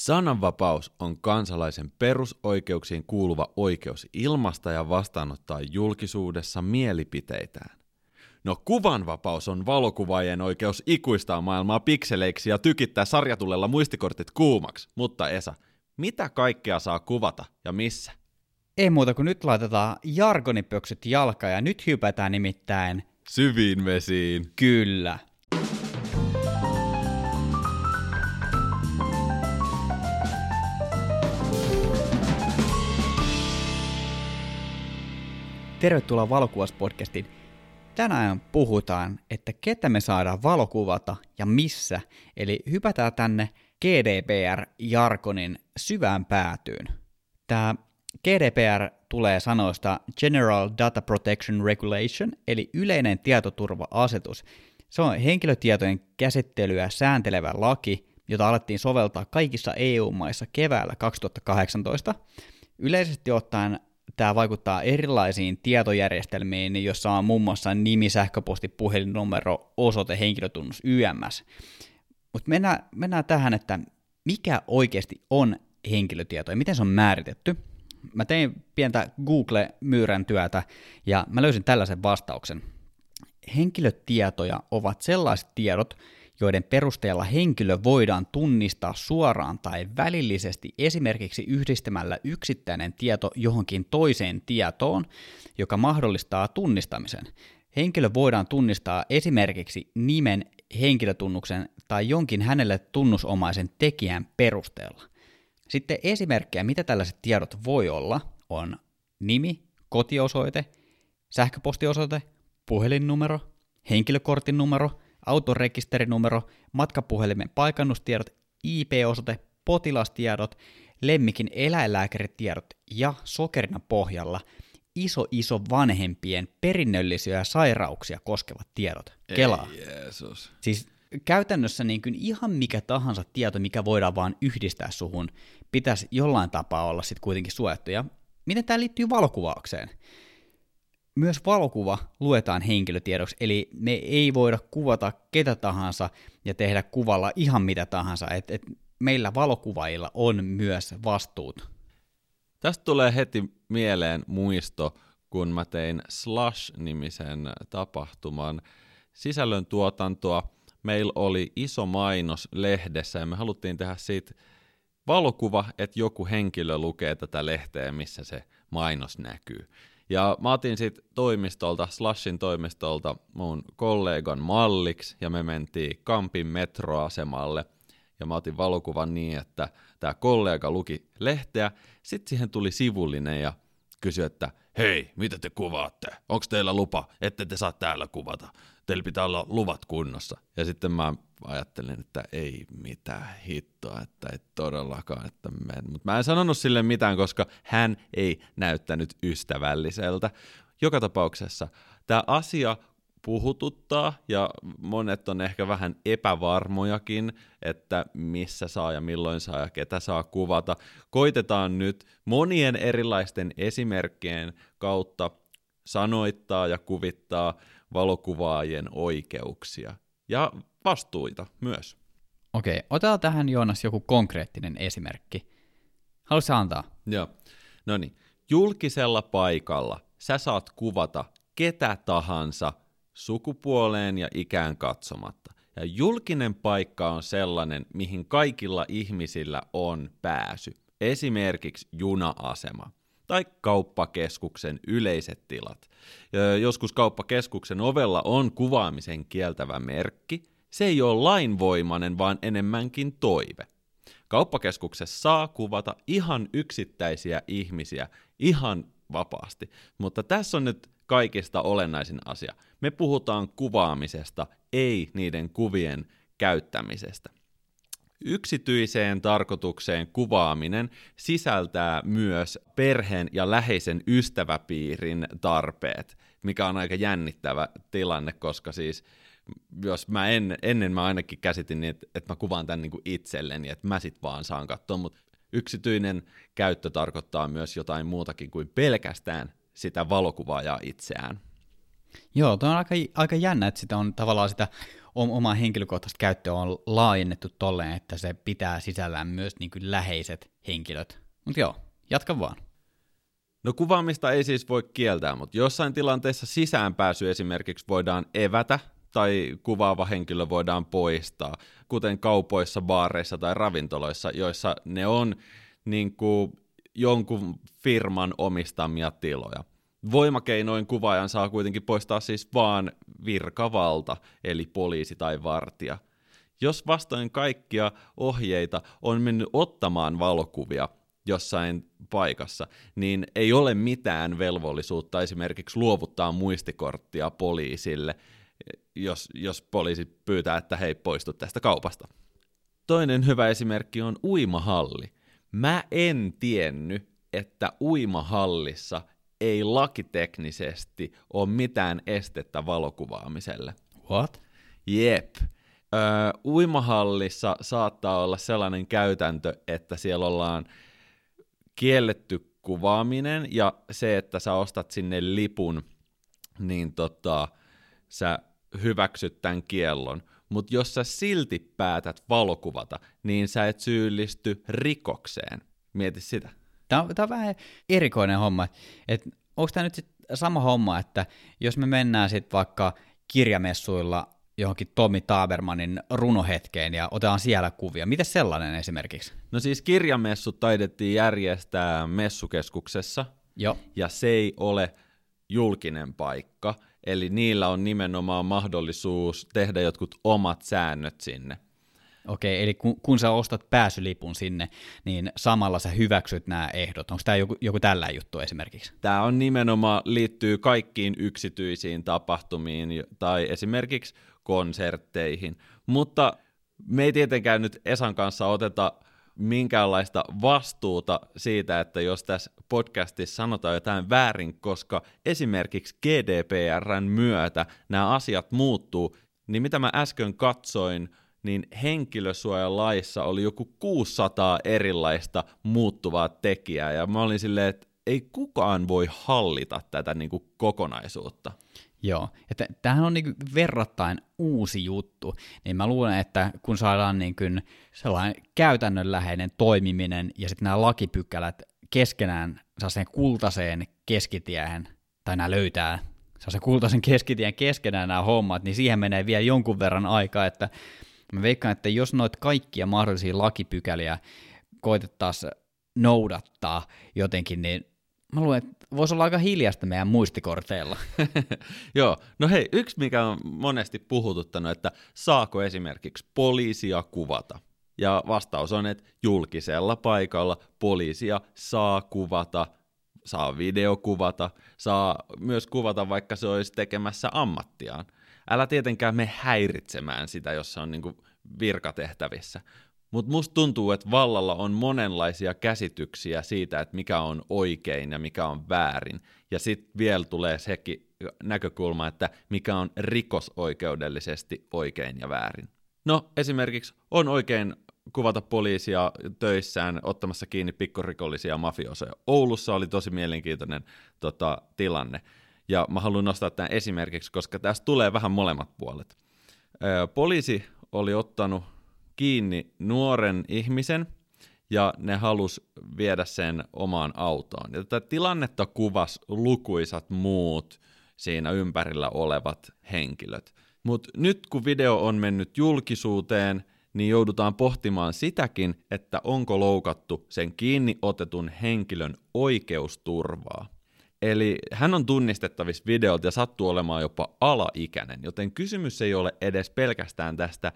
Sananvapaus on kansalaisen perusoikeuksiin kuuluva oikeus ilmasta ja vastaanottaa julkisuudessa mielipiteitään. No kuvanvapaus on valokuvaajien oikeus ikuistaa maailmaa pikseleiksi ja tykittää sarjatulella muistikortit kuumaksi. Mutta Esa, mitä kaikkea saa kuvata ja missä? Ei muuta kuin nyt laitetaan jargonipöksyt jalka ja nyt hypätään nimittäin... Syviin vesiin. Kyllä. Tervetuloa Valokuvaspodcastiin. Tänään puhutaan, että ketä me saadaan valokuvata ja missä. Eli hypätään tänne GDPR-jarkonin syvään päätyyn. Tämä GDPR tulee sanoista General Data Protection Regulation, eli yleinen tietoturva-asetus. Se on henkilötietojen käsittelyä sääntelevä laki, jota alettiin soveltaa kaikissa EU-maissa keväällä 2018. Yleisesti ottaen tämä vaikuttaa erilaisiin tietojärjestelmiin, jossa on muun muassa nimi, sähköposti, puhelinnumero, osoite, henkilötunnus, YMS. Mutta mennään, mennään tähän, että mikä oikeasti on henkilötieto ja miten se on määritetty. Mä tein pientä Google-myyrän työtä ja mä löysin tällaisen vastauksen. Henkilötietoja ovat sellaiset tiedot, joiden perusteella henkilö voidaan tunnistaa suoraan tai välillisesti esimerkiksi yhdistämällä yksittäinen tieto johonkin toiseen tietoon, joka mahdollistaa tunnistamisen. Henkilö voidaan tunnistaa esimerkiksi nimen, henkilötunnuksen tai jonkin hänelle tunnusomaisen tekijän perusteella. Sitten esimerkkejä, mitä tällaiset tiedot voi olla, on nimi, kotiosoite, sähköpostiosoite, puhelinnumero, henkilökortin numero, autorekisterinumero, matkapuhelimen paikannustiedot, IP-osoite, potilastiedot, lemmikin eläinlääkäritiedot ja sokerina pohjalla iso iso vanhempien perinnöllisiä sairauksia koskevat tiedot. Kelaa. Ei Jeesus. Siis käytännössä niin kuin ihan mikä tahansa tieto, mikä voidaan vaan yhdistää suhun, pitäisi jollain tapaa olla sitten kuitenkin suojattu. Ja miten tämä liittyy valokuvaukseen? Myös valokuva luetaan henkilötiedoksi, eli me ei voida kuvata ketä tahansa ja tehdä kuvalla ihan mitä tahansa. Et, et meillä valokuvailla on myös vastuut. Tästä tulee heti mieleen muisto, kun mä tein Slash-nimisen tapahtuman sisällön tuotantoa. Meillä oli iso mainos lehdessä ja me haluttiin tehdä siitä valokuva, että joku henkilö lukee tätä lehteä, missä se mainos näkyy. Ja mä otin sit toimistolta, Slashin toimistolta mun kollegan malliksi ja me mentiin Kampin metroasemalle ja mä otin valokuvan niin, että tämä kollega luki lehteä, sitten siihen tuli sivullinen ja kysyi, että hei, mitä te kuvaatte? Onko teillä lupa? Ette te saa täällä kuvata. Teillä pitää olla luvat kunnossa. Ja sitten mä ajattelin, että ei mitään hittoa, että ei todellakaan, että men. Mutta mä en sanonut sille mitään, koska hän ei näyttänyt ystävälliseltä. Joka tapauksessa tämä asia puhututtaa ja monet on ehkä vähän epävarmojakin, että missä saa ja milloin saa ja ketä saa kuvata. Koitetaan nyt monien erilaisten esimerkkien kautta sanoittaa ja kuvittaa valokuvaajien oikeuksia ja vastuita myös. Okei, otetaan tähän Joonas joku konkreettinen esimerkki. Haluaisitko antaa? Joo. No niin, julkisella paikalla sä saat kuvata ketä tahansa sukupuoleen ja ikään katsomatta. Ja julkinen paikka on sellainen, mihin kaikilla ihmisillä on pääsy. Esimerkiksi juna-asema tai kauppakeskuksen yleiset tilat. Joskus kauppakeskuksen ovella on kuvaamisen kieltävä merkki. Se ei ole lainvoimainen, vaan enemmänkin toive. Kauppakeskuksessa saa kuvata ihan yksittäisiä ihmisiä ihan vapaasti, mutta tässä on nyt kaikista olennaisin asia. Me puhutaan kuvaamisesta, ei niiden kuvien käyttämisestä. Yksityiseen tarkoitukseen kuvaaminen sisältää myös perheen ja läheisen ystäväpiirin tarpeet, mikä on aika jännittävä tilanne, koska siis jos mä en, ennen mä ainakin käsitin niin, että, että mä kuvaan tämän niin kuin itselleni, että mä sit vaan saan katsoa, mutta yksityinen käyttö tarkoittaa myös jotain muutakin kuin pelkästään sitä valokuvaajaa itseään. Joo, tuo on aika, aika jännä, että sitä on tavallaan sitä omaa henkilökohtaista käyttöä on laajennettu tolleen, että se pitää sisällään myös niin kuin läheiset henkilöt. Mutta joo, jatka vaan. No kuvaamista ei siis voi kieltää, mutta jossain tilanteessa sisäänpääsy esimerkiksi voidaan evätä tai kuvaava henkilö voidaan poistaa, kuten kaupoissa, baareissa tai ravintoloissa, joissa ne on niin kuin jonkun firman omistamia tiloja. Voimakeinoin kuvaajan saa kuitenkin poistaa siis vaan virkavalta, eli poliisi tai vartija. Jos vastoin kaikkia ohjeita on mennyt ottamaan valokuvia jossain paikassa, niin ei ole mitään velvollisuutta esimerkiksi luovuttaa muistikorttia poliisille, jos, jos poliisi pyytää, että hei poistu tästä kaupasta. Toinen hyvä esimerkki on uimahalli. Mä en tiennyt, että uimahallissa ei lakiteknisesti ole mitään estettä valokuvaamiselle. What? Jep. Öö, uimahallissa saattaa olla sellainen käytäntö, että siellä ollaan kielletty kuvaaminen ja se, että sä ostat sinne lipun, niin tota, sä hyväksyt tämän kiellon. Mutta jos sä silti päätät valokuvata, niin sä et syyllisty rikokseen. Mieti sitä. Tämä on, tämä on vähän erikoinen homma. Et onko tämä nyt sit sama homma, että jos me mennään sitten vaikka kirjamessuilla johonkin Tommi Tabermanin runohetkeen ja otetaan siellä kuvia. Miten sellainen esimerkiksi? No siis kirjamessut taidettiin järjestää messukeskuksessa, Joo. ja se ei ole julkinen paikka, eli niillä on nimenomaan mahdollisuus tehdä jotkut omat säännöt sinne. Okei, eli kun, kun sä ostat pääsylipun sinne, niin samalla sä hyväksyt nämä ehdot. Onko tämä joku, joku tällä juttu esimerkiksi? Tämä on nimenomaan liittyy kaikkiin yksityisiin tapahtumiin tai esimerkiksi konsertteihin, mutta me ei tietenkään nyt Esan kanssa oteta minkäänlaista vastuuta siitä, että jos tässä podcastissa sanotaan jotain väärin, koska esimerkiksi GDPRn myötä nämä asiat muuttuu, niin mitä mä äsken katsoin, niin henkilösuojalaissa oli joku 600 erilaista muuttuvaa tekijää, ja mä olin silleen, että ei kukaan voi hallita tätä niin kuin kokonaisuutta. Joo, että tämähän on niin verrattain uusi juttu, niin mä luulen, että kun saadaan niin kuin sellainen käytännönläheinen toimiminen ja sitten nämä lakipykälät keskenään sen kultaseen keskitiehen, tai nämä löytää sen kultaisen keskitien keskenään nämä hommat, niin siihen menee vielä jonkun verran aikaa, että Mä veikkaan, että jos noit kaikkia mahdollisia lakipykäliä koitettaisiin noudattaa jotenkin, niin mä luulen, että voisi olla aika hiljasta meidän muistikorteilla. Joo, no hei, yksi mikä on monesti puhututtanut, että saako esimerkiksi poliisia kuvata? Ja vastaus on, että julkisella paikalla poliisia saa kuvata, saa videokuvata, saa myös kuvata, vaikka se olisi tekemässä ammattiaan älä tietenkään me häiritsemään sitä, jos se on niin virkatehtävissä. Mutta musta tuntuu, että vallalla on monenlaisia käsityksiä siitä, että mikä on oikein ja mikä on väärin. Ja sitten vielä tulee sekin näkökulma, että mikä on rikosoikeudellisesti oikein ja väärin. No esimerkiksi on oikein kuvata poliisia töissään ottamassa kiinni pikkurikollisia mafiosoja. Oulussa oli tosi mielenkiintoinen tota, tilanne. Ja mä haluan nostaa tämän esimerkiksi, koska tässä tulee vähän molemmat puolet. Poliisi oli ottanut kiinni nuoren ihmisen, ja ne halus viedä sen omaan autoon. Ja tätä tilannetta kuvas lukuisat muut siinä ympärillä olevat henkilöt. Mutta nyt kun video on mennyt julkisuuteen, niin joudutaan pohtimaan sitäkin, että onko loukattu sen kiinni otetun henkilön oikeusturvaa. Eli hän on tunnistettavissa videolta ja sattuu olemaan jopa alaikäinen, joten kysymys ei ole edes pelkästään tästä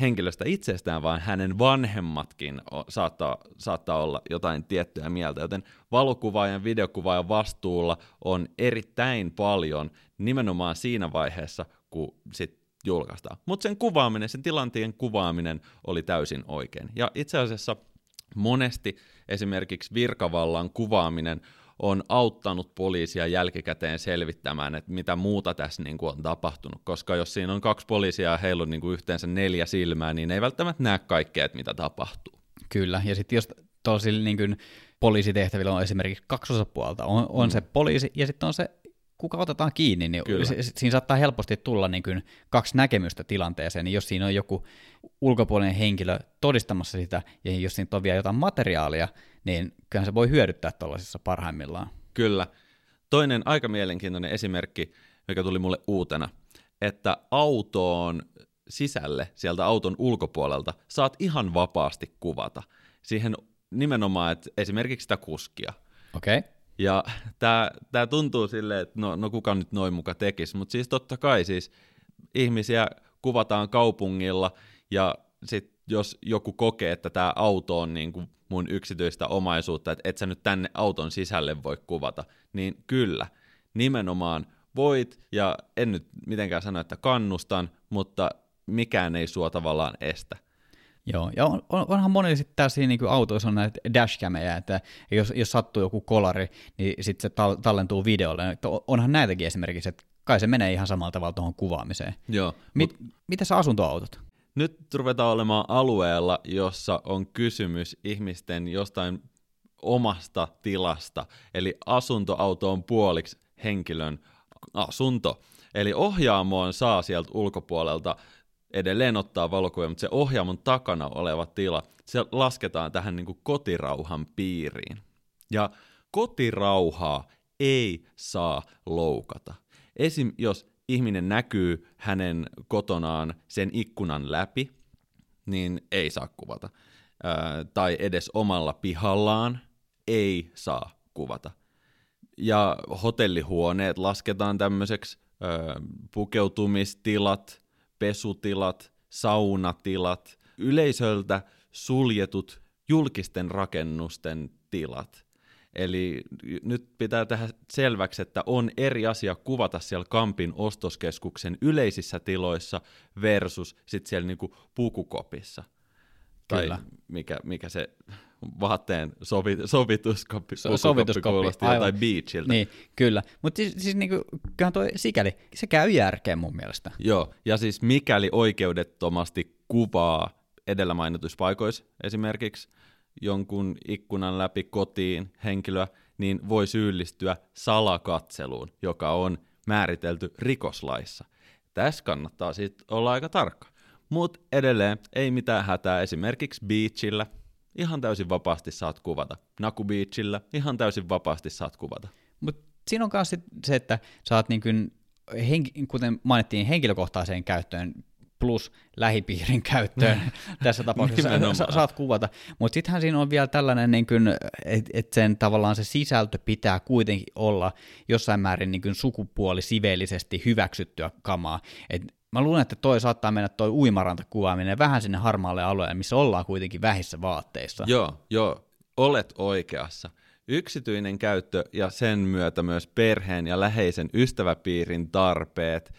henkilöstä itsestään, vaan hänen vanhemmatkin saattaa, saattaa olla jotain tiettyä mieltä, joten valokuvaajan, videokuvaajan vastuulla on erittäin paljon nimenomaan siinä vaiheessa, kun sit julkaistaan. Mutta sen kuvaaminen, sen tilanteen kuvaaminen oli täysin oikein. Ja itse asiassa monesti esimerkiksi virkavallan kuvaaminen on auttanut poliisia jälkikäteen selvittämään, että mitä muuta tässä niin kuin on tapahtunut, koska jos siinä on kaksi poliisia ja heillä on niin kuin yhteensä neljä silmää, niin ei välttämättä näe kaikkea, että mitä tapahtuu. Kyllä, ja sitten jos tuollaisilla niin kuin poliisitehtävillä on esimerkiksi kaksi osapuolta, on, on mm. se poliisi ja sitten on se kuka otetaan kiinni, niin Kyllä. si- siinä saattaa helposti tulla niin kuin kaksi näkemystä tilanteeseen, niin jos siinä on joku ulkopuolinen henkilö todistamassa sitä, ja jos siinä on vielä jotain materiaalia, niin kyllähän se voi hyödyttää tuollaisissa parhaimmillaan. Kyllä. Toinen aika mielenkiintoinen esimerkki, mikä tuli mulle uutena, että autoon sisälle sieltä auton ulkopuolelta saat ihan vapaasti kuvata. Siihen nimenomaan, että esimerkiksi sitä kuskia. Okei? Okay? Ja tämä tää tuntuu silleen, että no, no kuka nyt noin muka tekisi, mutta siis totta kai siis ihmisiä kuvataan kaupungilla ja sitten jos joku kokee, että tämä auto on niin kuin mun yksityistä omaisuutta, että et sä nyt tänne auton sisälle voi kuvata, niin kyllä, nimenomaan voit, ja en nyt mitenkään sano, että kannustan, mutta mikään ei sua tavallaan estä. Joo, ja on, on, onhan monilla sitten tässä niin autoissa on näitä dashcameja, että jos, jos sattuu joku kolari, niin sitten se tal- tallentuu videolle. Että onhan näitäkin esimerkiksi, että kai se menee ihan samalla tavalla tuohon kuvaamiseen. Joo, Mit, mitä sä asuntoautot? Nyt ruvetaan olemaan alueella, jossa on kysymys ihmisten jostain omasta tilasta, eli asuntoauto on puoliksi henkilön asunto. Eli ohjaamoon saa sieltä ulkopuolelta edelleen ottaa valokuvia, mutta se ohjaamon takana oleva tila, se lasketaan tähän niin kuin kotirauhan piiriin. Ja kotirauhaa ei saa loukata. Esim. jos ihminen näkyy hänen kotonaan sen ikkunan läpi, niin ei saa kuvata. Ää, tai edes omalla pihallaan ei saa kuvata. Ja hotellihuoneet lasketaan tämmöiseksi ää, pukeutumistilat, pesutilat, saunatilat, yleisöltä suljetut julkisten rakennusten tilat. Eli nyt pitää tehdä selväksi, että on eri asia kuvata siellä Kampin ostoskeskuksen yleisissä tiloissa versus sitten siellä niinku pukukopissa. Kyllä. Tai mikä, mikä se vaatteen sovi, sovituskoppi, So- sovituskoppi, kuulosti aivan. jotain beachiltä. Niin, kyllä. Mutta siis, siis niinku, kyllähän toi sikäli, se käy järkeen mun mielestä. Joo, ja siis mikäli oikeudettomasti kuvaa edellä mainituissa paikoissa esimerkiksi jonkun ikkunan läpi kotiin henkilöä, niin voi syyllistyä salakatseluun, joka on määritelty rikoslaissa. Tässä kannattaa sitten olla aika tarkka. Mutta edelleen ei mitään hätää esimerkiksi beachillä. Ihan täysin vapaasti saat kuvata. Naku beachillä ihan täysin vapaasti saat kuvata. Mutta siinä on myös se, että saat niin kuin, henki, kuten mainittiin, henkilökohtaiseen käyttöön plus lähipiirin käyttöön tässä tapauksessa sa- saat kuvata. Mutta sittenhän siinä on vielä tällainen, niin että et sen tavallaan se sisältö pitää kuitenkin olla jossain määrin niin sukupuolisiveellisesti hyväksyttyä kamaa. Et mä luulen, että toi saattaa mennä toi uimarantakuvaaminen vähän sinne harmaalle alueelle, missä ollaan kuitenkin vähissä vaatteissa. Joo, joo, olet oikeassa. Yksityinen käyttö ja sen myötä myös perheen ja läheisen ystäväpiirin tarpeet,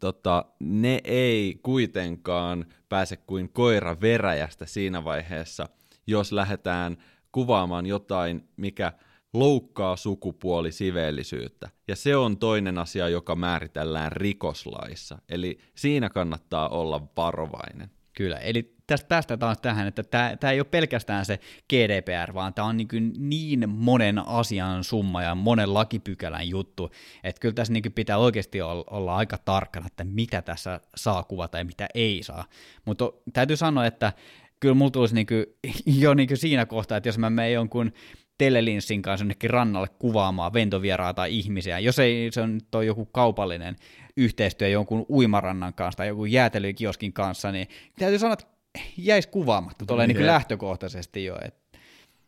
tota, ne ei kuitenkaan pääse kuin koira veräjästä siinä vaiheessa, jos lähdetään kuvaamaan jotain, mikä loukkaa sukupuolisiveellisyyttä. Ja se on toinen asia, joka määritellään rikoslaissa. Eli siinä kannattaa olla varovainen. Kyllä, eli tästä päästään taas tähän, että tämä, tämä ei ole pelkästään se GDPR, vaan tämä on niin, kuin niin monen asian summa ja monen lakipykälän juttu, että kyllä tässä niin kuin pitää oikeasti olla, aika tarkkana, että mitä tässä saa kuvata ja mitä ei saa. Mutta täytyy sanoa, että kyllä mulla tulisi niin kuin, jo niin kuin siinä kohtaa, että jos mä menen jonkun telelinssin kanssa jonnekin rannalle kuvaamaan ventovieraita tai ihmisiä, jos ei se on on joku kaupallinen yhteistyö jonkun uimarannan kanssa tai joku jäätelykioskin kanssa, niin täytyy sanoa, että jäisi kuvaamatta tulee niin lähtökohtaisesti jo. Et,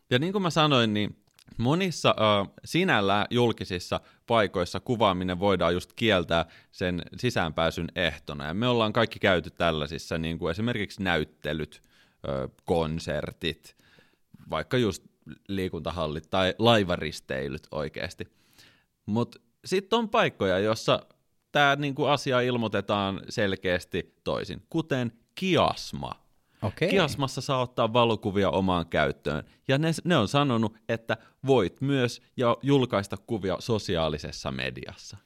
Ja niin kuin mä sanoin, niin monissa äh, sinällään julkisissa paikoissa kuvaaminen voidaan just kieltää sen sisäänpääsyn ehtona. Ja me ollaan kaikki käyty tällaisissa, niin kuin esimerkiksi näyttelyt, äh, konsertit, vaikka just liikuntahallit tai laivaristeilyt oikeasti. Mutta sitten on paikkoja, jossa tämä niinku asia ilmoitetaan selkeästi toisin, kuten kiasma. Okei. Kiasmassa saa ottaa valokuvia omaan käyttöön, ja ne, ne on sanonut, että voit myös ja julkaista kuvia sosiaalisessa mediassa.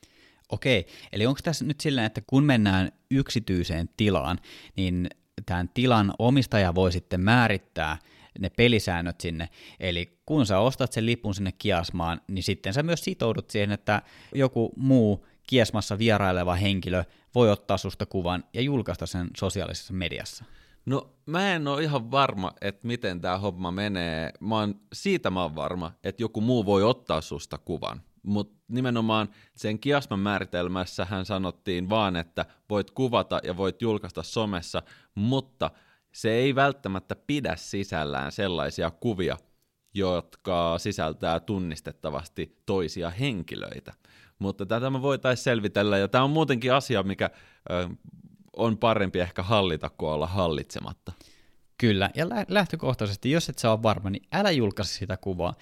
Okei, eli onko tässä nyt silleen, että kun mennään yksityiseen tilaan, niin tämän tilan omistaja voi sitten määrittää ne pelisäännöt sinne. Eli kun sä ostat sen lipun sinne kiasmaan, niin sitten sä myös sitoudut siihen, että joku muu kiesmassa vieraileva henkilö voi ottaa susta kuvan ja julkaista sen sosiaalisessa mediassa. No mä en ole ihan varma, että miten tämä homma menee. Mä oon, siitä mä oon varma, että joku muu voi ottaa susta kuvan. Mutta nimenomaan sen kiasman määritelmässä hän sanottiin vaan, että voit kuvata ja voit julkaista somessa, mutta se ei välttämättä pidä sisällään sellaisia kuvia, jotka sisältää tunnistettavasti toisia henkilöitä. Mutta tätä me voitaisiin selvitellä, ja tämä on muutenkin asia, mikä ö, on parempi ehkä hallita kuin olla hallitsematta. Kyllä, ja lähtökohtaisesti, jos et saa varma, niin älä julkaise sitä kuvaa.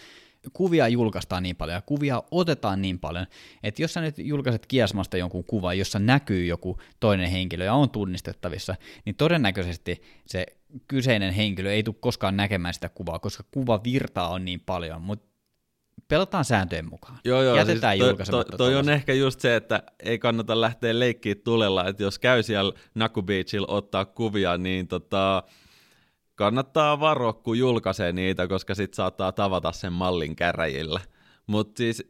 Kuvia julkaistaan niin paljon ja kuvia otetaan niin paljon, että jos sä nyt julkaiset kiasmasta jonkun kuvan, jossa näkyy joku toinen henkilö ja on tunnistettavissa, niin todennäköisesti se kyseinen henkilö ei tule koskaan näkemään sitä kuvaa, koska kuvavirtaa on niin paljon, mutta pelataan sääntöjen mukaan. Joo, joo, Jätetään siis toi, toi, toi on ehkä just se, että ei kannata lähteä leikkiä tulella, että jos käy siellä Naku Beachilla ottaa kuvia, niin tota, kannattaa varoa, kun julkaisee niitä, koska sit saattaa tavata sen mallin käräjillä. Mutta siis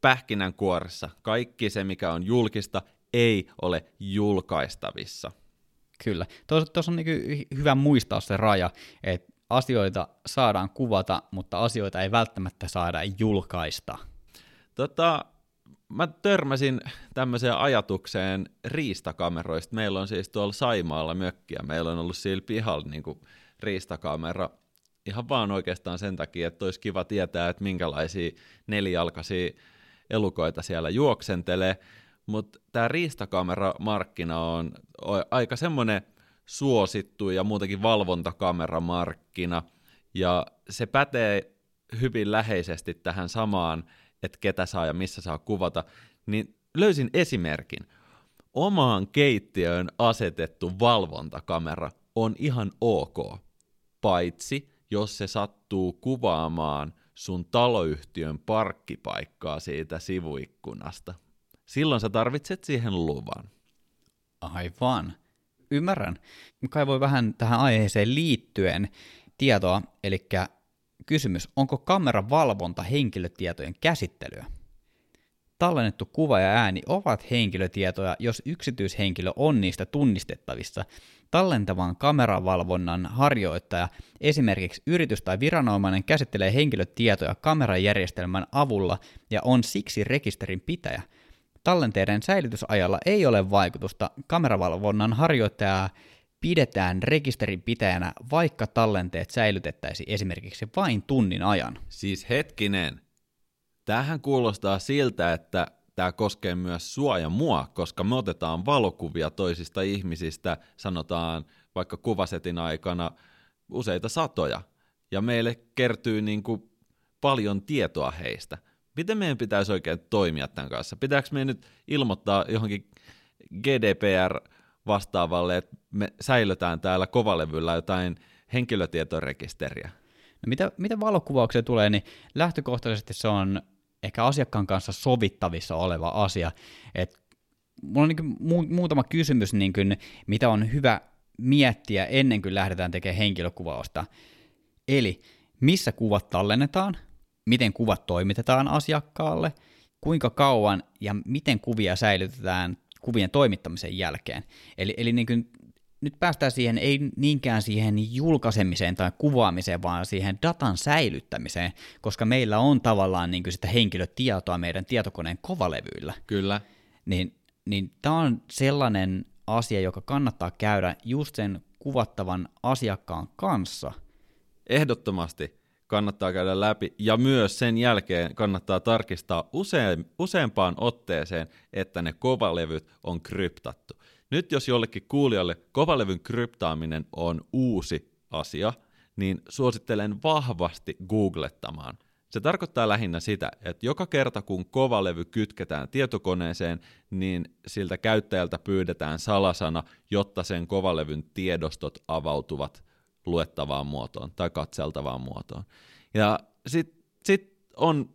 pähkinänkuoressa kaikki se, mikä on julkista, ei ole julkaistavissa. Kyllä. Tuossa on niin hyvä muistaa se raja, että asioita saadaan kuvata, mutta asioita ei välttämättä saada julkaista. Tota, mä törmäsin tämmöiseen ajatukseen riistakameroista. Meillä on siis tuolla Saimaalla mökkiä, meillä on ollut siellä pihalla niin kuin riistakamera ihan vaan oikeastaan sen takia, että olisi kiva tietää, että minkälaisia nelijalkaisia elukoita siellä juoksentelee, mutta tämä riistakameramarkkina on aika semmoinen suosittu ja muutenkin valvontakameramarkkina, ja se pätee hyvin läheisesti tähän samaan, että ketä saa ja missä saa kuvata, niin löysin esimerkin. Omaan keittiöön asetettu valvontakamera on ihan ok, paitsi jos se sattuu kuvaamaan sun taloyhtiön parkkipaikkaa siitä sivuikkunasta. Silloin sä tarvitset siihen luvan. Aivan ymmärrän. Kaivoi vähän tähän aiheeseen liittyen tietoa, eli kysymys, onko kameran valvonta henkilötietojen käsittelyä? Tallennettu kuva ja ääni ovat henkilötietoja, jos yksityishenkilö on niistä tunnistettavissa. Tallentavan kameravalvonnan harjoittaja, esimerkiksi yritys tai viranomainen, käsittelee henkilötietoja kamerajärjestelmän avulla ja on siksi rekisterin pitäjä – Tallenteiden säilytysajalla ei ole vaikutusta. Kameravalvonnan harjoittajaa pidetään rekisterinpitäjänä, vaikka tallenteet säilytettäisiin esimerkiksi vain tunnin ajan. Siis hetkinen. Tähän kuulostaa siltä, että tämä koskee myös sua ja mua, koska me otetaan valokuvia toisista ihmisistä, sanotaan vaikka kuvasetin aikana useita satoja, ja meille kertyy niin kuin paljon tietoa heistä miten meidän pitäisi oikein toimia tämän kanssa? Pitääkö meidän nyt ilmoittaa johonkin GDPR-vastaavalle, että me säilytään täällä kovalevyllä jotain henkilötietorekisteriä? No mitä, mitä valokuvaukseen tulee, niin lähtökohtaisesti se on ehkä asiakkaan kanssa sovittavissa oleva asia. Et mulla on niin mu- muutama kysymys, niin kuin, mitä on hyvä miettiä ennen kuin lähdetään tekemään henkilökuvausta. Eli missä kuvat tallennetaan, miten kuvat toimitetaan asiakkaalle, kuinka kauan ja miten kuvia säilytetään kuvien toimittamisen jälkeen. Eli, eli niin kuin, nyt päästään siihen, ei niinkään siihen julkaisemiseen tai kuvaamiseen, vaan siihen datan säilyttämiseen, koska meillä on tavallaan niin kuin sitä henkilötietoa meidän tietokoneen kovalevyillä. Kyllä. Niin, niin tämä on sellainen asia, joka kannattaa käydä just sen kuvattavan asiakkaan kanssa. Ehdottomasti kannattaa käydä läpi, ja myös sen jälkeen kannattaa tarkistaa useen, useampaan otteeseen, että ne kovalevyt on kryptattu. Nyt jos jollekin kuulijalle kovalevyn kryptaaminen on uusi asia, niin suosittelen vahvasti googlettamaan. Se tarkoittaa lähinnä sitä, että joka kerta kun kovalevy kytketään tietokoneeseen, niin siltä käyttäjältä pyydetään salasana, jotta sen kovalevyn tiedostot avautuvat luettavaan muotoon tai katseltavaan muotoon. Ja sitten sit on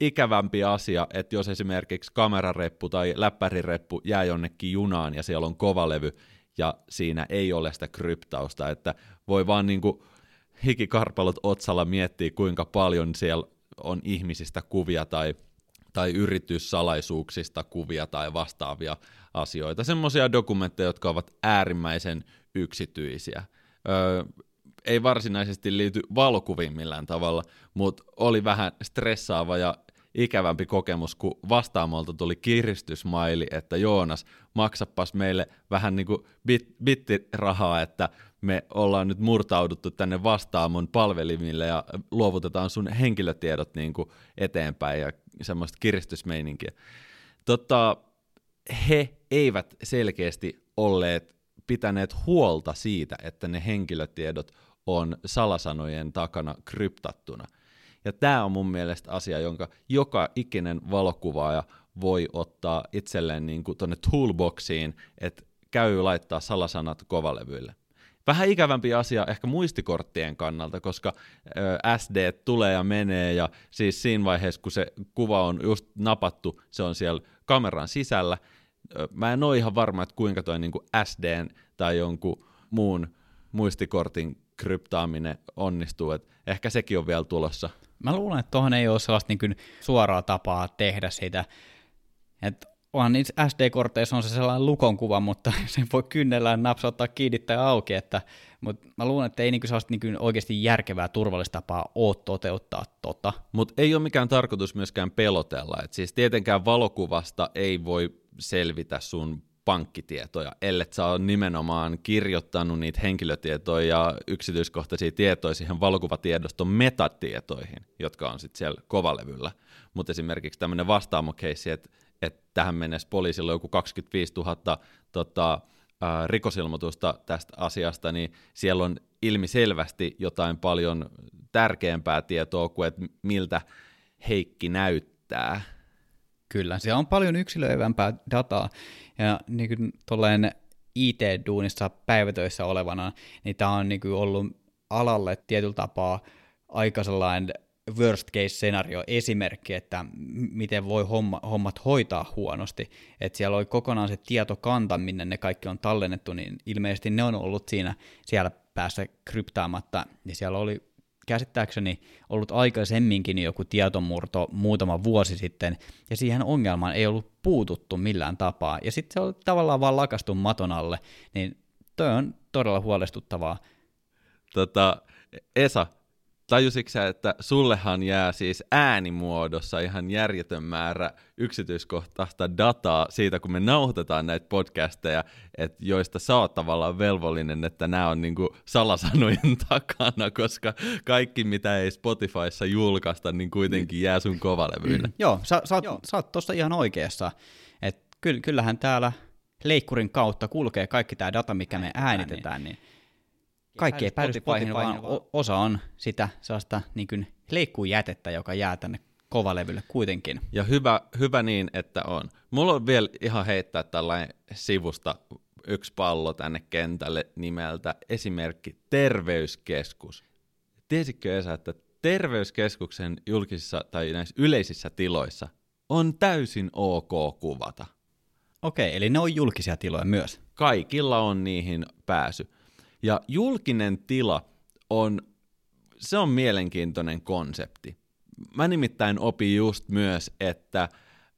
ikävämpi asia, että jos esimerkiksi kamerareppu tai läppärireppu jää jonnekin junaan ja siellä on kovalevy ja siinä ei ole sitä kryptausta, että voi vaan niinku hikikarpalot otsalla miettii, kuinka paljon siellä on ihmisistä kuvia tai, tai yrityssalaisuuksista kuvia tai vastaavia asioita. Semmoisia dokumentteja, jotka ovat äärimmäisen yksityisiä. Öö, ei varsinaisesti liity valokuviin millään tavalla, mutta oli vähän stressaava ja ikävämpi kokemus, kun vastaamolta tuli kiristysmaili, että Joonas, maksapas meille vähän niin kuin bit, bittirahaa, että me ollaan nyt murtauduttu tänne vastaamon palvelimille ja luovutetaan sun henkilötiedot niin kuin eteenpäin ja semmoista kiristysmeininkiä. Tota, he eivät selkeästi olleet pitäneet huolta siitä, että ne henkilötiedot on salasanojen takana kryptattuna. Ja tämä on mun mielestä asia, jonka joka ikinen valokuvaaja voi ottaa itselleen niin kuin tuonne toolboxiin, että käy laittaa salasanat kovalevyille. Vähän ikävämpi asia ehkä muistikorttien kannalta, koska SD tulee ja menee, ja siis siinä vaiheessa, kun se kuva on just napattu, se on siellä kameran sisällä. Mä en ole ihan varma, että kuinka toi niin SD tai jonkun muun muistikortin kryptaaminen onnistuu, että ehkä sekin on vielä tulossa. Mä luulen, että tuohon ei ole sellaista niin suoraa tapaa tehdä sitä, että onhan niissä SD-korteissa on se sellainen lukon kuva, mutta sen voi kynnellään napsauttaa kiinni tai auki, että, mutta mä luulen, että ei niinku sellaista niinku oikeasti järkevää turvallista tapaa ole toteuttaa tota. Mutta ei ole mikään tarkoitus myöskään pelotella, että siis tietenkään valokuvasta ei voi selvitä sun pankkitietoja, ellei sä ole nimenomaan kirjoittanut niitä henkilötietoja ja yksityiskohtaisia tietoja siihen valokuvatiedoston metatietoihin, jotka on sitten siellä kovalevyllä. Mutta esimerkiksi tämmöinen vastaamokeissi, että että tähän mennessä poliisilla on joku 25 000 tota, ää, rikosilmoitusta tästä asiasta, niin siellä on ilmiselvästi jotain paljon tärkeämpää tietoa kuin, että miltä Heikki näyttää. Kyllä, se on paljon yksilöivämpää dataa, ja niin kuin tolleen IT-duunissa päivätöissä olevana, niin tämä on niin kuin ollut alalle tietyllä tapaa aika sellainen worst case scenario esimerkki, että miten voi homma, hommat hoitaa huonosti. Että siellä oli kokonaan se tietokanta, minne ne kaikki on tallennettu, niin ilmeisesti ne on ollut siinä siellä päässä kryptaamatta, niin siellä oli käsittääkseni ollut aikaisemminkin joku tietomurto muutama vuosi sitten, ja siihen ongelmaan ei ollut puututtu millään tapaa, ja sitten se oli tavallaan vaan lakastu maton alle, niin toi on todella huolestuttavaa. Tota, Esa, Tajusitko sä, että sullehan jää siis äänimuodossa ihan järjetön määrä yksityiskohtaista dataa siitä, kun me nauhoitetaan näitä podcasteja, että joista sä oot tavallaan velvollinen, että nämä on niinku salasanojen takana, koska kaikki, mitä ei Spotifyssa julkaista, niin kuitenkin jää sun kovalevyynä. Mm. Joo, sä, sä, oot, sä oot tosta ihan oikeassa. Et kyllähän täällä leikkurin kautta kulkee kaikki tämä data, mikä me äänitetään, niin kaikki ei päädy Spotifyhin, vaan osa on sitä sellaista niin kuin leikkujätettä, joka jää tänne kovalevylle kuitenkin. Ja hyvä, hyvä niin, että on. Mulla on vielä ihan heittää tällainen sivusta yksi pallo tänne kentälle nimeltä esimerkki Terveyskeskus. Tiesitkö Esa, että terveyskeskuksen julkisissa tai näissä yleisissä tiloissa on täysin ok kuvata? Okei, eli ne on julkisia tiloja myös. Kaikilla on niihin pääsy. Ja julkinen tila on, se on mielenkiintoinen konsepti. Mä nimittäin opin just myös, että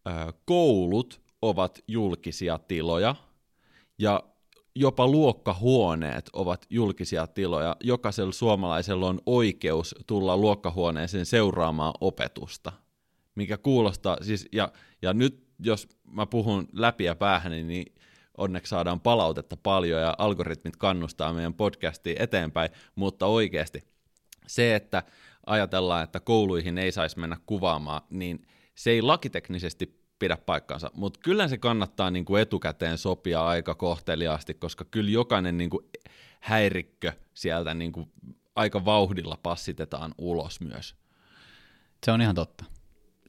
ö, koulut ovat julkisia tiloja ja jopa luokkahuoneet ovat julkisia tiloja. Jokaisella suomalaisella on oikeus tulla luokkahuoneeseen seuraamaan opetusta, mikä kuulostaa siis, ja, ja nyt jos mä puhun läpi ja päähän, niin onneksi saadaan palautetta paljon ja algoritmit kannustaa meidän podcastia eteenpäin, mutta oikeasti se, että ajatellaan, että kouluihin ei saisi mennä kuvaamaan, niin se ei lakiteknisesti pidä paikkansa, mutta kyllä se kannattaa niin kuin etukäteen sopia aika kohteliaasti, koska kyllä jokainen niin kuin häirikkö sieltä niin kuin aika vauhdilla passitetaan ulos myös. Se on ihan totta.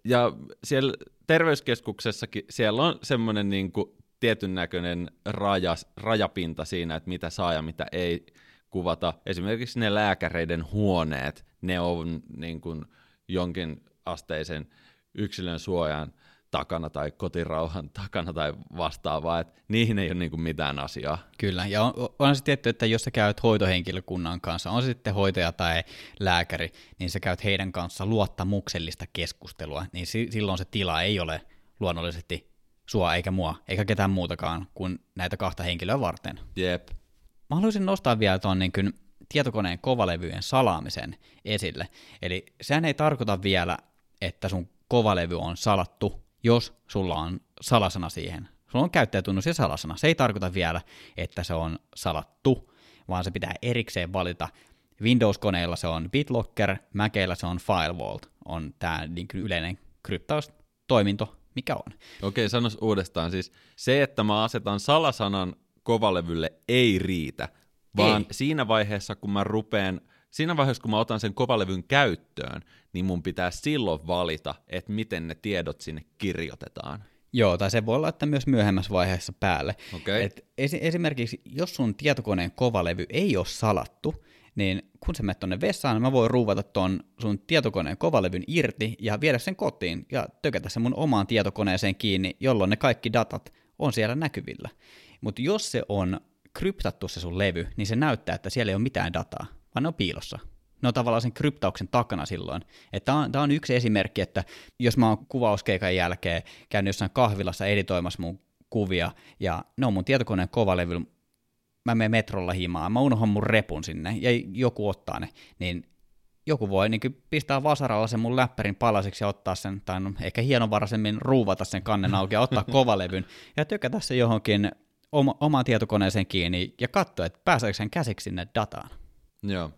Ja siellä terveyskeskuksessakin, siellä on semmoinen niin kuin tietyn näköinen raja, rajapinta siinä, että mitä saa ja mitä ei kuvata. Esimerkiksi ne lääkäreiden huoneet, ne on niin kuin jonkin asteisen yksilön suojan takana tai kotirauhan takana tai vastaavaa, että niihin ei ole niin kuin mitään asiaa. Kyllä, ja on, on se tietty, että jos sä käyt hoitohenkilökunnan kanssa, on se sitten hoitaja tai lääkäri, niin sä käyt heidän kanssa luottamuksellista keskustelua, niin si- silloin se tila ei ole luonnollisesti sua eikä mua, eikä ketään muutakaan kuin näitä kahta henkilöä varten. Jep. Mä haluaisin nostaa vielä tuon niin kuin tietokoneen kovalevyjen salaamisen esille. Eli sehän ei tarkoita vielä, että sun kovalevy on salattu, jos sulla on salasana siihen. Sulla on käyttäjätunnus ja salasana. Se ei tarkoita vielä, että se on salattu, vaan se pitää erikseen valita. Windows-koneilla se on BitLocker, Maceilla se on FileVault, on tämä niin yleinen kryptaustoiminto, mikä on. Okei, sanos uudestaan. Siis se, että mä asetan salasanan kovalevylle ei riitä, vaan ei. siinä vaiheessa, kun mä rupeen, siinä vaiheessa, kun mä otan sen kovalevyn käyttöön, niin mun pitää silloin valita, että miten ne tiedot sinne kirjoitetaan. Joo, tai se voi laittaa myös myöhemmässä vaiheessa päälle. Okay. Et esi- esimerkiksi, jos sun tietokoneen kovalevy ei ole salattu, niin kun sä menet tonne vessaan, niin mä voin ruuvata ton sun tietokoneen kovalevyn irti ja viedä sen kotiin ja tökätä sen mun omaan tietokoneeseen kiinni, jolloin ne kaikki datat on siellä näkyvillä. Mutta jos se on kryptattu se sun levy, niin se näyttää, että siellä ei ole mitään dataa, vaan ne on piilossa. Ne on tavallaan sen kryptauksen takana silloin. Tämä on, on yksi esimerkki, että jos mä oon kuvauskeikan jälkeen käynyt jossain kahvilassa editoimassa mun kuvia, ja ne on mun tietokoneen kovalevy, mä menen metrolla himaan, mä unohan mun repun sinne, ja joku ottaa ne, niin joku voi niin pistää vasaralla sen mun läppärin palasiksi ja ottaa sen, tai no, ehkä hienovaraisemmin ruuvata sen kannen auki ja ottaa kovalevyn ja tykätä se johonkin oma, omaan tietokoneeseen kiinni ja katsoa, että pääseekö sen käsiksi sinne dataan. Joo.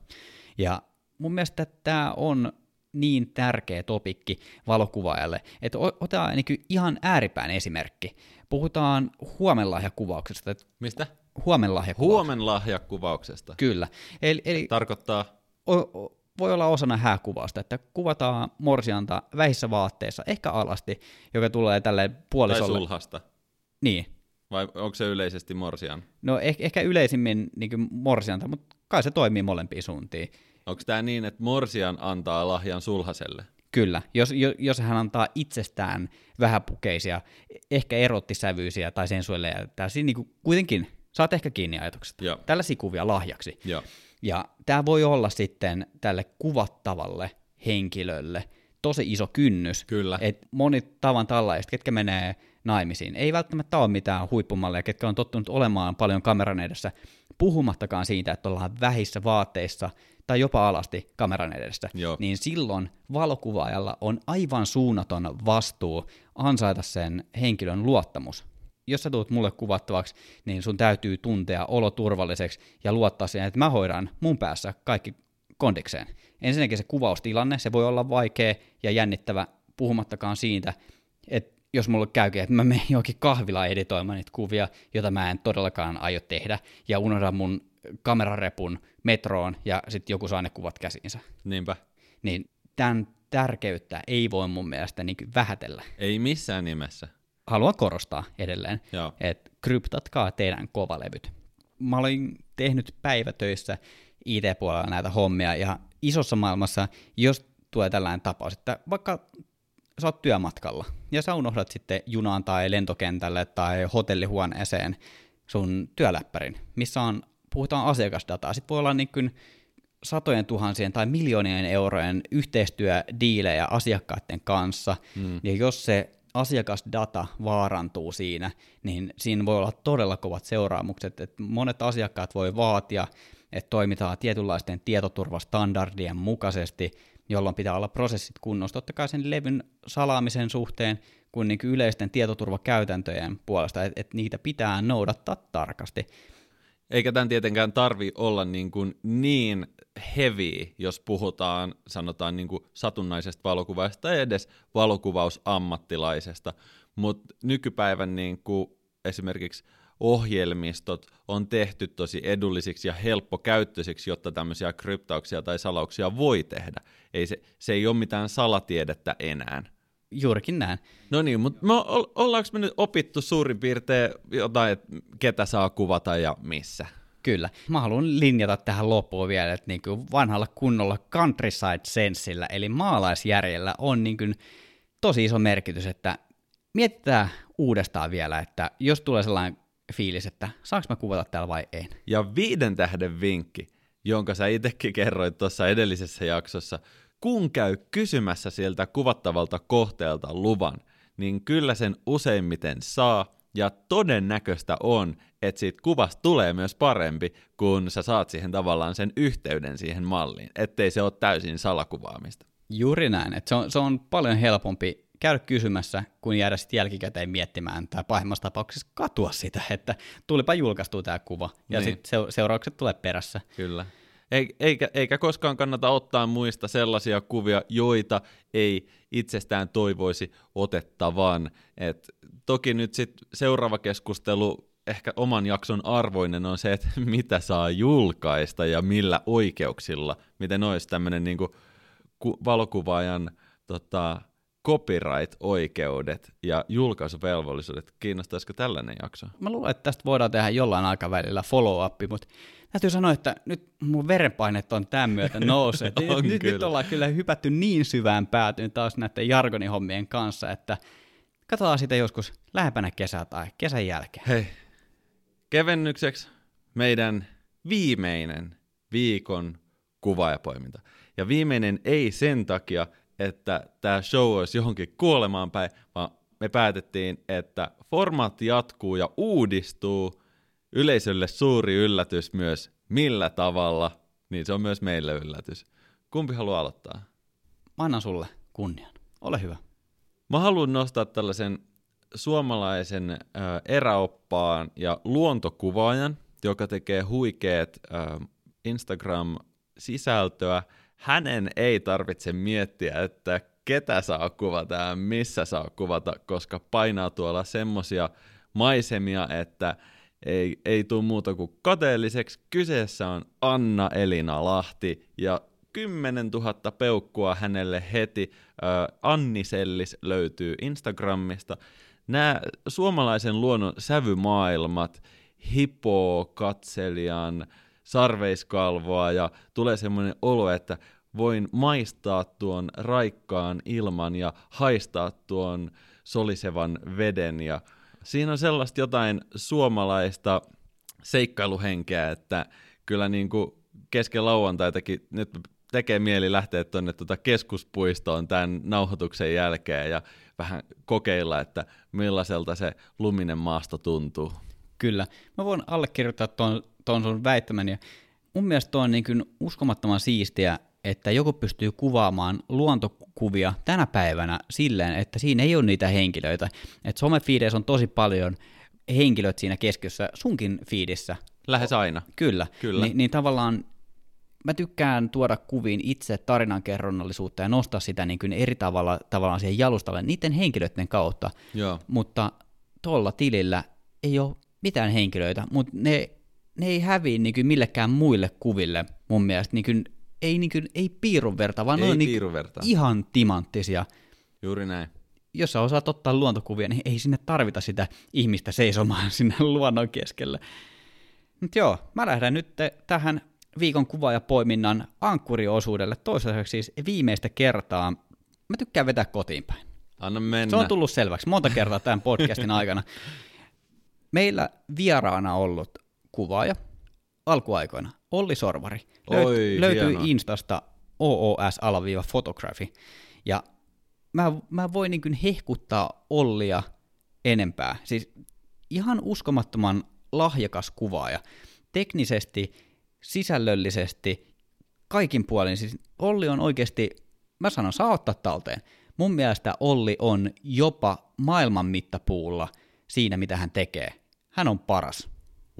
Ja mun mielestä tämä on niin tärkeä topikki valokuvaajalle, että otetaan niin ihan ääripään esimerkki. Puhutaan huomenlahjakuvauksesta. Mistä? Huomenlahjakuvauksesta. Huomenlahjakuvauksesta. Kyllä. Eli, eli Tarkoittaa? O, o, voi olla osana hääkuvausta, että kuvataan morsianta vähissä vaatteissa, ehkä alasti, joka tulee tälle puolisolle. Tai sulhasta. Niin. Vai onko se yleisesti morsian? No eh, ehkä yleisimmin niin morsianta, mutta kai se toimii molempiin suuntiin. Onko tämä niin, että morsian antaa lahjan sulhaselle? Kyllä, jos, jos hän antaa itsestään vähäpukeisia, ehkä erottisävyisiä tai sensuelleja, tällaisia niin kuitenkin, saat ehkä kiinni ajatuksesta, Joo. tällaisia kuvia lahjaksi. Joo. Ja tämä voi olla sitten tälle kuvattavalle henkilölle tosi iso kynnys. Kyllä. Et moni tavan tallaiset, ketkä menee naimisiin, ei välttämättä ole mitään huippumalleja, ketkä on tottunut olemaan paljon kameran edessä, puhumattakaan siitä, että ollaan vähissä vaatteissa tai jopa alasti kameran edessä, Joo. niin silloin valokuvaajalla on aivan suunnaton vastuu ansaita sen henkilön luottamus. Jos sä tulet mulle kuvattavaksi, niin sun täytyy tuntea olo turvalliseksi ja luottaa siihen, että mä hoidan mun päässä kaikki kondikseen. Ensinnäkin se kuvaustilanne, se voi olla vaikea ja jännittävä, puhumattakaan siitä, että jos mulle käykin, että mä menen johonkin kahvilaan editoimaan niitä kuvia, jota mä en todellakaan aio tehdä, ja unohdan mun kamerarepun metroon, ja sitten joku saa ne kuvat käsiinsä. Niinpä. Niin tämän tärkeyttä ei voi mun mielestä niin vähätellä. Ei missään nimessä. Haluan korostaa edelleen, Joo. että kryptatkaa teidän kovalevyt. Mä olin tehnyt päivätöissä IT-puolella näitä hommia, ja isossa maailmassa, jos tulee tällainen tapaus, että vaikka sä oot työmatkalla, ja sä unohdat sitten junaan tai lentokentälle tai hotellihuoneeseen sun työläppärin, missä on, puhutaan asiakasdataa, sitten voi olla niin kuin satojen tuhansien tai miljoonien eurojen yhteistyödiilejä asiakkaiden kanssa, mm. ja jos se asiakasdata vaarantuu siinä, niin siinä voi olla todella kovat seuraamukset, että monet asiakkaat voi vaatia, että toimitaan tietynlaisten tietoturvastandardien mukaisesti, jolloin pitää olla prosessit kunnossa. Totta kai sen levyn salaamisen suhteen, kuin, niin kuin yleisten tietoturvakäytäntöjen puolesta, että, että niitä pitää noudattaa tarkasti. Eikä tämän tietenkään tarvi olla niin, kuin niin heavy, jos puhutaan, sanotaan niin kuin satunnaisesta valokuvaista tai edes valokuvausammattilaisesta, mutta nykypäivän niin kuin esimerkiksi ohjelmistot on tehty tosi edullisiksi ja helppokäyttöisiksi, jotta tämmöisiä kryptauksia tai salauksia voi tehdä. Ei se, se ei ole mitään salatiedettä enää. Juurikin näin. No niin, mutta me, ollaanko me nyt opittu suurin piirtein jotain, että ketä saa kuvata ja missä? Kyllä. Mä haluan linjata tähän loppuun vielä, että niin kuin vanhalla kunnolla countryside sensillä, eli maalaisjärjellä on niin kuin tosi iso merkitys, että mietitään uudestaan vielä, että jos tulee sellainen fiilis, että saanko mä kuvata täällä vai en. Ja viiden tähden vinkki, jonka sä itsekin kerroit tuossa edellisessä jaksossa, kun käy kysymässä sieltä kuvattavalta kohteelta luvan, niin kyllä sen useimmiten saa, ja todennäköistä on, että siitä kuvasta tulee myös parempi, kun sä saat siihen tavallaan sen yhteyden siihen malliin, ettei se ole täysin salakuvaamista. Juuri näin, että se on, se on paljon helpompi käydä kysymässä, kun jäädä sitten jälkikäteen miettimään tai pahimmassa tapauksessa katua sitä, että tulipa julkaistu tämä kuva ja niin. sitten seuraukset tulee perässä. Kyllä. Eikä, eikä koskaan kannata ottaa muista sellaisia kuvia, joita ei itsestään toivoisi otettavan. Et toki nyt sit seuraava keskustelu ehkä oman jakson arvoinen on se, että mitä saa julkaista ja millä oikeuksilla, miten olisi tämmöinen niinku valokuvaajan tota, copyright-oikeudet ja julkaisuvelvollisuudet. Kiinnostaisiko tällainen jakso? Mä luulen, että tästä voidaan tehdä jollain aikavälillä follow-up, mutta täytyy sanoa, että nyt mun verenpaineet on tämän myötä nousseet. on nyt, nyt ollaan kyllä hypätty niin syvään päätyyn taas näiden jargonihommien kanssa, että katsotaan sitä joskus lähempänä kesää tai kesän jälkeen. Hei, kevennykseksi meidän viimeinen viikon kuvaajapoiminta. Ja viimeinen ei sen takia, että tämä show olisi johonkin kuolemaan päin, vaan me päätettiin, että formaatti jatkuu ja uudistuu. Yleisölle suuri yllätys myös, millä tavalla, niin se on myös meille yllätys. Kumpi haluaa aloittaa? Mä annan sulle kunnian. Ole hyvä. Mä haluan nostaa tällaisen suomalaisen äh, eräoppaan ja luontokuvaajan, joka tekee huikeet äh, Instagram-sisältöä – hänen ei tarvitse miettiä, että ketä saa kuvata ja missä saa kuvata, koska painaa tuolla semmosia maisemia, että ei, ei tule muuta kuin kateelliseksi. Kyseessä on Anna Elina Lahti ja 10 000 peukkua hänelle heti. Äh, Anni Sellis löytyy Instagramista. Nämä suomalaisen luonnon sävymaailmat, hipo, katselijan, sarveiskalvoa ja tulee semmoinen olo, että voin maistaa tuon raikkaan ilman ja haistaa tuon solisevan veden ja siinä on sellaista jotain suomalaista seikkailuhenkeä, että kyllä niin kuin kesken lauantaitakin nyt tekee mieli lähteä tuonne tuota keskuspuistoon tämän nauhoituksen jälkeen ja vähän kokeilla, että millaiselta se luminen maasto tuntuu. Kyllä. Mä voin allekirjoittaa tuon, tuon sun väittämän ja mun mielestä on niin kuin uskomattoman siistiä, että joku pystyy kuvaamaan luontokuvia tänä päivänä silleen, että siinä ei ole niitä henkilöitä. Että somefiideissä on tosi paljon henkilöt siinä keskiössä sunkin fiidissä. Lähes aina. Kyllä. Kyllä. Ni, niin tavallaan mä tykkään tuoda kuviin itse tarinankerronnallisuutta ja nostaa sitä niin kuin eri tavalla tavallaan siihen jalustalle niiden henkilöiden kautta. Joo. Mutta tuolla tilillä ei ole mitään henkilöitä, mutta ne, ne ei häviä niin kuin millekään muille kuville mun mielestä. Niin kuin, ei, niin kuin, ei piirun verta, vaan ei ne on niin ihan timanttisia. Juuri näin. Jos sä osaat ottaa luontokuvia, niin ei sinne tarvita sitä ihmistä seisomaan sinne luonnon keskelle. Mutta joo, mä lähden nyt tähän viikon kuvaajapoiminnan ankkuriosuudelle toisaalta siis viimeistä kertaa. Mä tykkään vetää kotiin päin. Anna mennä. Se on tullut selväksi monta kertaa tämän podcastin aikana. Meillä vieraana ollut kuvaaja alkuaikoina, Olli Sorvari, löyt, Oi, löytyy hienoa. Instasta OOS-photography. Ja mä, mä voin niin hehkuttaa Ollia enempää. Siis ihan uskomattoman lahjakas kuvaaja. Teknisesti, sisällöllisesti, kaikin puolin. Siis Olli on oikeasti, mä sanon, saa ottaa talteen. Mun mielestä Olli on jopa maailman mittapuulla siinä, mitä hän tekee. Hän on paras.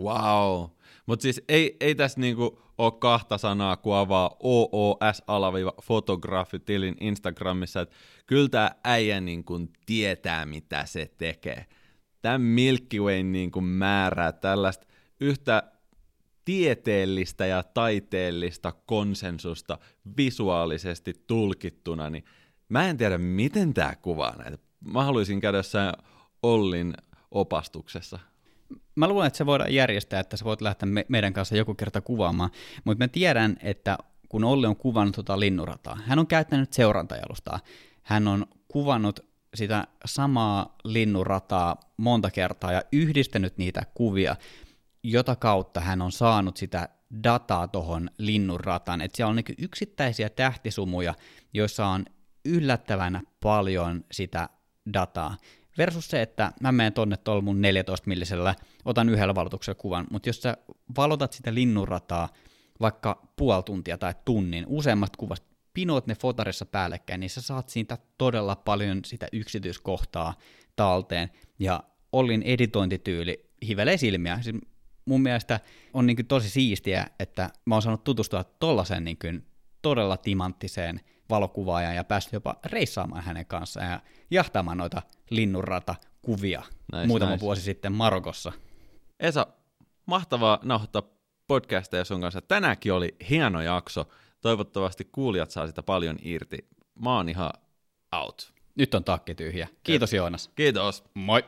Wow. Mutta siis ei, ei tässä niinku ole kahta sanaa, kun avaa OOS-fotografitilin Instagramissa, että kyllä tämä äijä niinku tietää, mitä se tekee. Tämä Milky Way niinku määrää tällaista yhtä tieteellistä ja taiteellista konsensusta visuaalisesti tulkittuna, niin mä en tiedä, miten tämä kuvaa näitä. Mä haluaisin käydä Ollin opastuksessa mä luulen, että se voidaan järjestää, että sä voit lähteä me- meidän kanssa joku kerta kuvaamaan, mutta mä tiedän, että kun Olli on kuvannut tota linnurataa, hän on käyttänyt seurantajalustaa, hän on kuvannut sitä samaa linnunrataa monta kertaa ja yhdistänyt niitä kuvia, jota kautta hän on saanut sitä dataa tuohon linnunrataan. Että siellä on niin yksittäisiä tähtisumuja, joissa on yllättävän paljon sitä dataa. Versus se, että mä menen tonne tuolla mun 14 millisellä, otan yhdellä valotuksella kuvan, mutta jos sä valotat sitä linnunrataa vaikka puoli tuntia tai tunnin, useammat kuvat, pinoot ne fotarissa päällekkäin, niin sä saat siitä todella paljon sitä yksityiskohtaa talteen, ja Ollin editointityyli hivelee silmiä. Siis mun mielestä on niin tosi siistiä, että mä oon saanut tutustua tollaiseen niin todella timanttiseen valokuvaajaan ja päästy jopa reissaamaan hänen kanssaan ja jahtaamaan noita linnunrata kuvia nice, muutama nice. vuosi sitten Marokossa. Esa, mahtavaa nauhoittaa podcasteja sun kanssa. Tänäänkin oli hieno jakso. Toivottavasti kuulijat saa sitä paljon irti. Mä oon ihan out. Nyt on takki tyhjä. Kiitos Joonas. Kiitos. Moi.